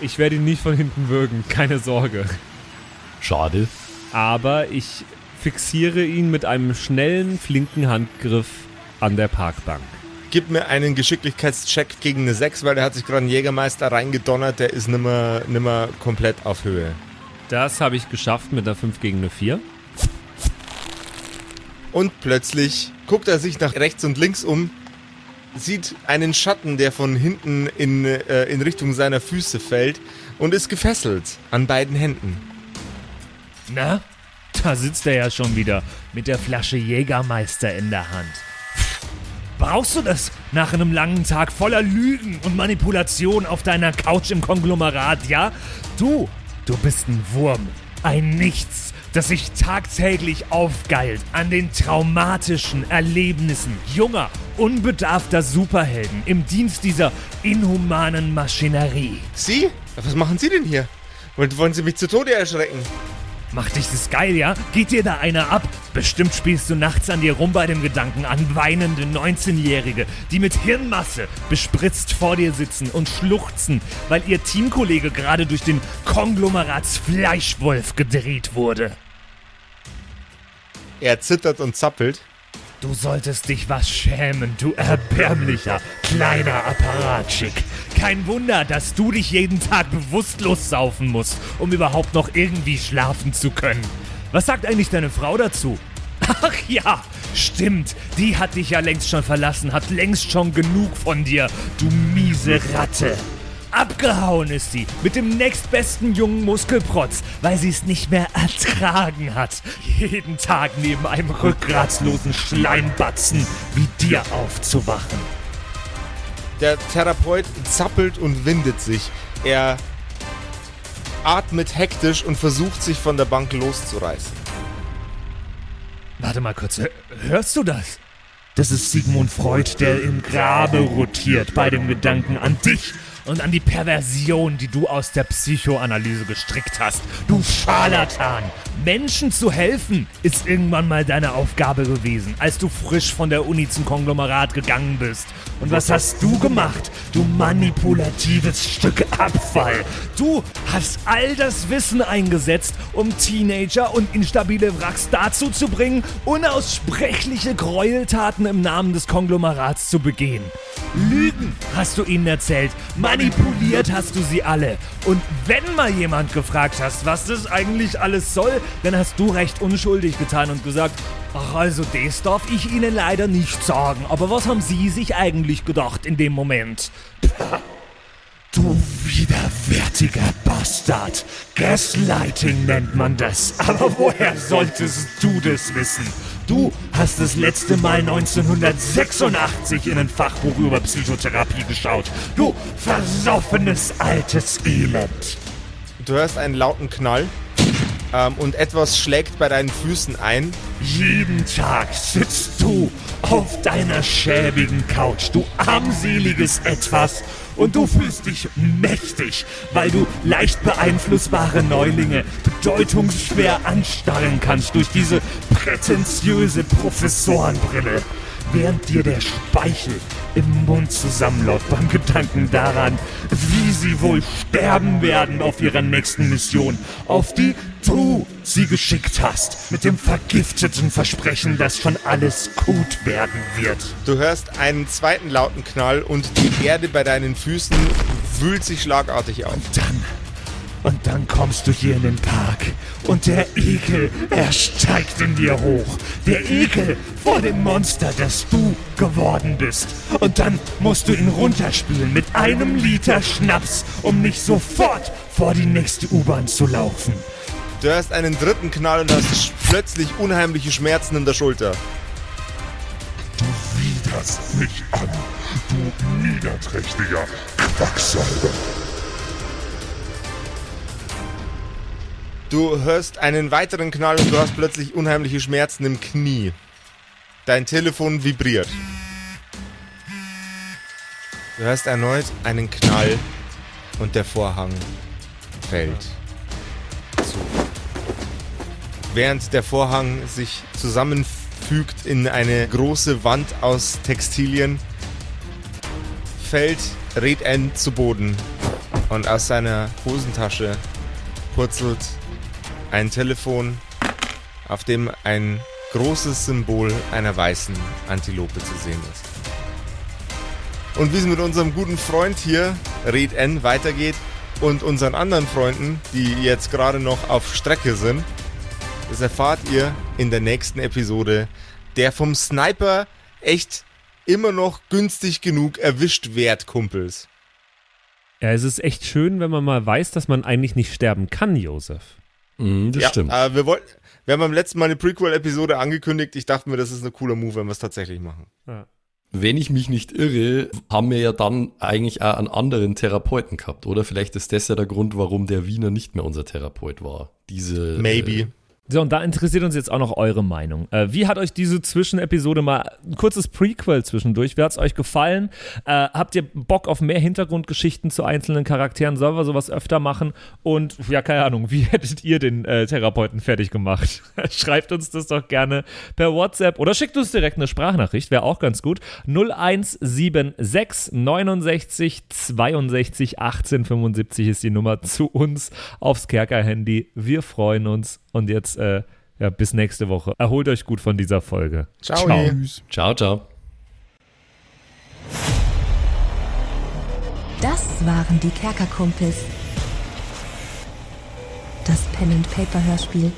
Ich werde ihn nicht von hinten würgen, keine Sorge. Schade. Aber ich fixiere ihn mit einem schnellen, flinken Handgriff an der Parkbank. Gib mir einen Geschicklichkeitscheck gegen eine 6, weil der hat sich gerade einen Jägermeister reingedonnert, der ist nimmer, nimmer komplett auf Höhe. Das habe ich geschafft mit der 5 gegen eine 4. Und plötzlich guckt er sich nach rechts und links um, sieht einen Schatten, der von hinten in, äh, in Richtung seiner Füße fällt und ist gefesselt an beiden Händen. Na, da sitzt er ja schon wieder mit der Flasche Jägermeister in der Hand. Brauchst du das nach einem langen Tag voller Lügen und Manipulation auf deiner Couch im Konglomerat, ja? Du, du bist ein Wurm, ein Nichts. Das sich tagtäglich aufgeilt an den traumatischen Erlebnissen junger, unbedarfter Superhelden im Dienst dieser inhumanen Maschinerie. Sie? Was machen Sie denn hier? Wollen, wollen Sie mich zu Tode erschrecken? Macht dich das geil, ja? Geht dir da einer ab? Bestimmt spielst du nachts an dir rum bei dem Gedanken an weinende 19-Jährige, die mit Hirnmasse bespritzt vor dir sitzen und schluchzen, weil ihr Teamkollege gerade durch den Konglomerats Fleischwolf gedreht wurde. Er zittert und zappelt. Du solltest dich was schämen, du erbärmlicher, kleiner Apparatschick. Kein Wunder, dass du dich jeden Tag bewusstlos saufen musst, um überhaupt noch irgendwie schlafen zu können. Was sagt eigentlich deine Frau dazu? Ach ja, stimmt. Die hat dich ja längst schon verlassen, hat längst schon genug von dir, du miese Ratte. Abgehauen ist sie mit dem nächstbesten jungen Muskelprotz, weil sie es nicht mehr ertragen hat, jeden Tag neben einem rückgratslosen Schleimbatzen wie dir aufzuwachen. Der Therapeut zappelt und windet sich. Er atmet hektisch und versucht sich von der Bank loszureißen. Warte mal kurz, hör- hörst du das? Das ist Sigmund Freud, der im Grabe rotiert bei dem Gedanken an dich und an die Perversion, die du aus der Psychoanalyse gestrickt hast. Du Scharlatan! Menschen zu helfen ist irgendwann mal deine Aufgabe gewesen, als du frisch von der Uni zum Konglomerat gegangen bist. Und was hast du gemacht, du manipulatives Stück Abfall? Du hast all das Wissen eingesetzt, um Teenager und instabile Wracks dazu zu bringen, unaussprechliche Gräueltaten im Namen des Konglomerats zu begehen. Lügen hast du ihnen erzählt, manipuliert hast du sie alle. Und wenn mal jemand gefragt hast, was das eigentlich alles soll, dann hast du recht unschuldig getan und gesagt, ach also das darf ich ihnen leider nicht sagen, aber was haben sie sich eigentlich gedacht in dem Moment? Du widerwärtiger Bastard. Gaslighting nennt man das. Aber woher solltest du das wissen? Du hast das letzte Mal 1986 in ein Fachbuch über Psychotherapie geschaut. Du versoffenes altes Elend. Du hörst einen lauten Knall ähm, und etwas schlägt bei deinen Füßen ein. Jeden Tag sitzt du auf deiner schäbigen Couch, du armseliges Etwas. Und du fühlst dich mächtig, weil du leicht beeinflussbare Neulinge bedeutungsschwer anstarren kannst durch diese prätentiöse Professorenbrille. Während dir der Speichel im Mund zusammenläuft beim Gedanken daran, wie sie wohl sterben werden auf ihrer nächsten Mission, auf die du sie geschickt hast, mit dem vergifteten Versprechen, dass schon alles gut werden wird. Du hörst einen zweiten lauten Knall und die Erde bei deinen Füßen wühlt sich schlagartig auf. Dann, und dann kommst du hier in den Park und der Ekel, er steigt in dir hoch. Der Ekel vor dem Monster, das du geworden bist. Und dann musst du ihn runterspülen mit einem Liter Schnaps, um nicht sofort vor die nächste U-Bahn zu laufen. Du hörst einen dritten Knall und hast plötzlich unheimliche Schmerzen in der Schulter. widerst mich an, du niederträchtiger Quacksalber. Du hörst einen weiteren Knall und du hast plötzlich unheimliche Schmerzen im Knie. Dein Telefon vibriert. Du hörst erneut einen Knall und der Vorhang fällt. Während der Vorhang sich zusammenfügt in eine große Wand aus Textilien, fällt Red N zu Boden und aus seiner Hosentasche purzelt ein Telefon, auf dem ein großes Symbol einer weißen Antilope zu sehen ist. Und wie es mit unserem guten Freund hier, Red N, weitergeht und unseren anderen Freunden, die jetzt gerade noch auf Strecke sind, das erfahrt ihr in der nächsten Episode, der vom Sniper echt immer noch günstig genug erwischt wird, Kumpels. Ja, es ist echt schön, wenn man mal weiß, dass man eigentlich nicht sterben kann, Josef. Mhm, das ja, stimmt. Äh, wir, wollten, wir haben beim letzten Mal eine Prequel-Episode angekündigt. Ich dachte mir, das ist ein cooler Move, wenn wir es tatsächlich machen. Wenn ich mich nicht irre, haben wir ja dann eigentlich auch einen anderen Therapeuten gehabt, oder? Vielleicht ist das ja der Grund, warum der Wiener nicht mehr unser Therapeut war. Diese Maybe. Äh, So, und da interessiert uns jetzt auch noch eure Meinung. Äh, wie hat euch diese Zwischenepisode mal ein kurzes Prequel zwischendurch? Wie hat es euch gefallen? Äh, habt ihr Bock auf mehr Hintergrundgeschichten zu einzelnen Charakteren? Sollen wir sowas öfter machen? Und ja, keine Ahnung, wie <laughs> hättet ihr den äh, Therapeuten fertig gemacht? <laughs> Schreibt uns das doch gerne per WhatsApp oder schickt uns direkt eine Sprachnachricht, wäre auch ganz gut. 0176 69 62 18 75 ist die Nummer zu uns aufs Kerker-Handy. Wir freuen uns und jetzt äh, ja, bis nächste Woche. Erholt euch gut von dieser Folge. Ciao. Ciao, ciao. Das waren die Kerkerkumpels. Das Pen and Paper Hörspiel.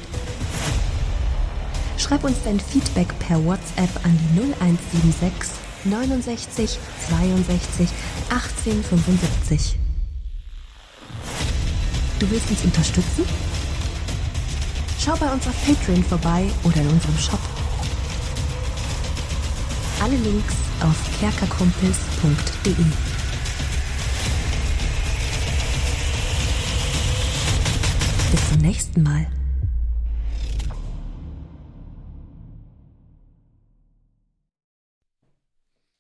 Schreib uns dein Feedback per WhatsApp an die 0176 69 62 18 75. Du willst uns unterstützen? Schau bei uns auf Patreon vorbei oder in unserem Shop. Alle Links auf kerkerkumpels.de. Bis zum nächsten Mal.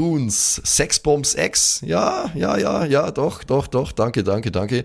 Raboons, Sexbombs X, ja, ja, ja, ja, doch, doch, doch, danke, danke, danke.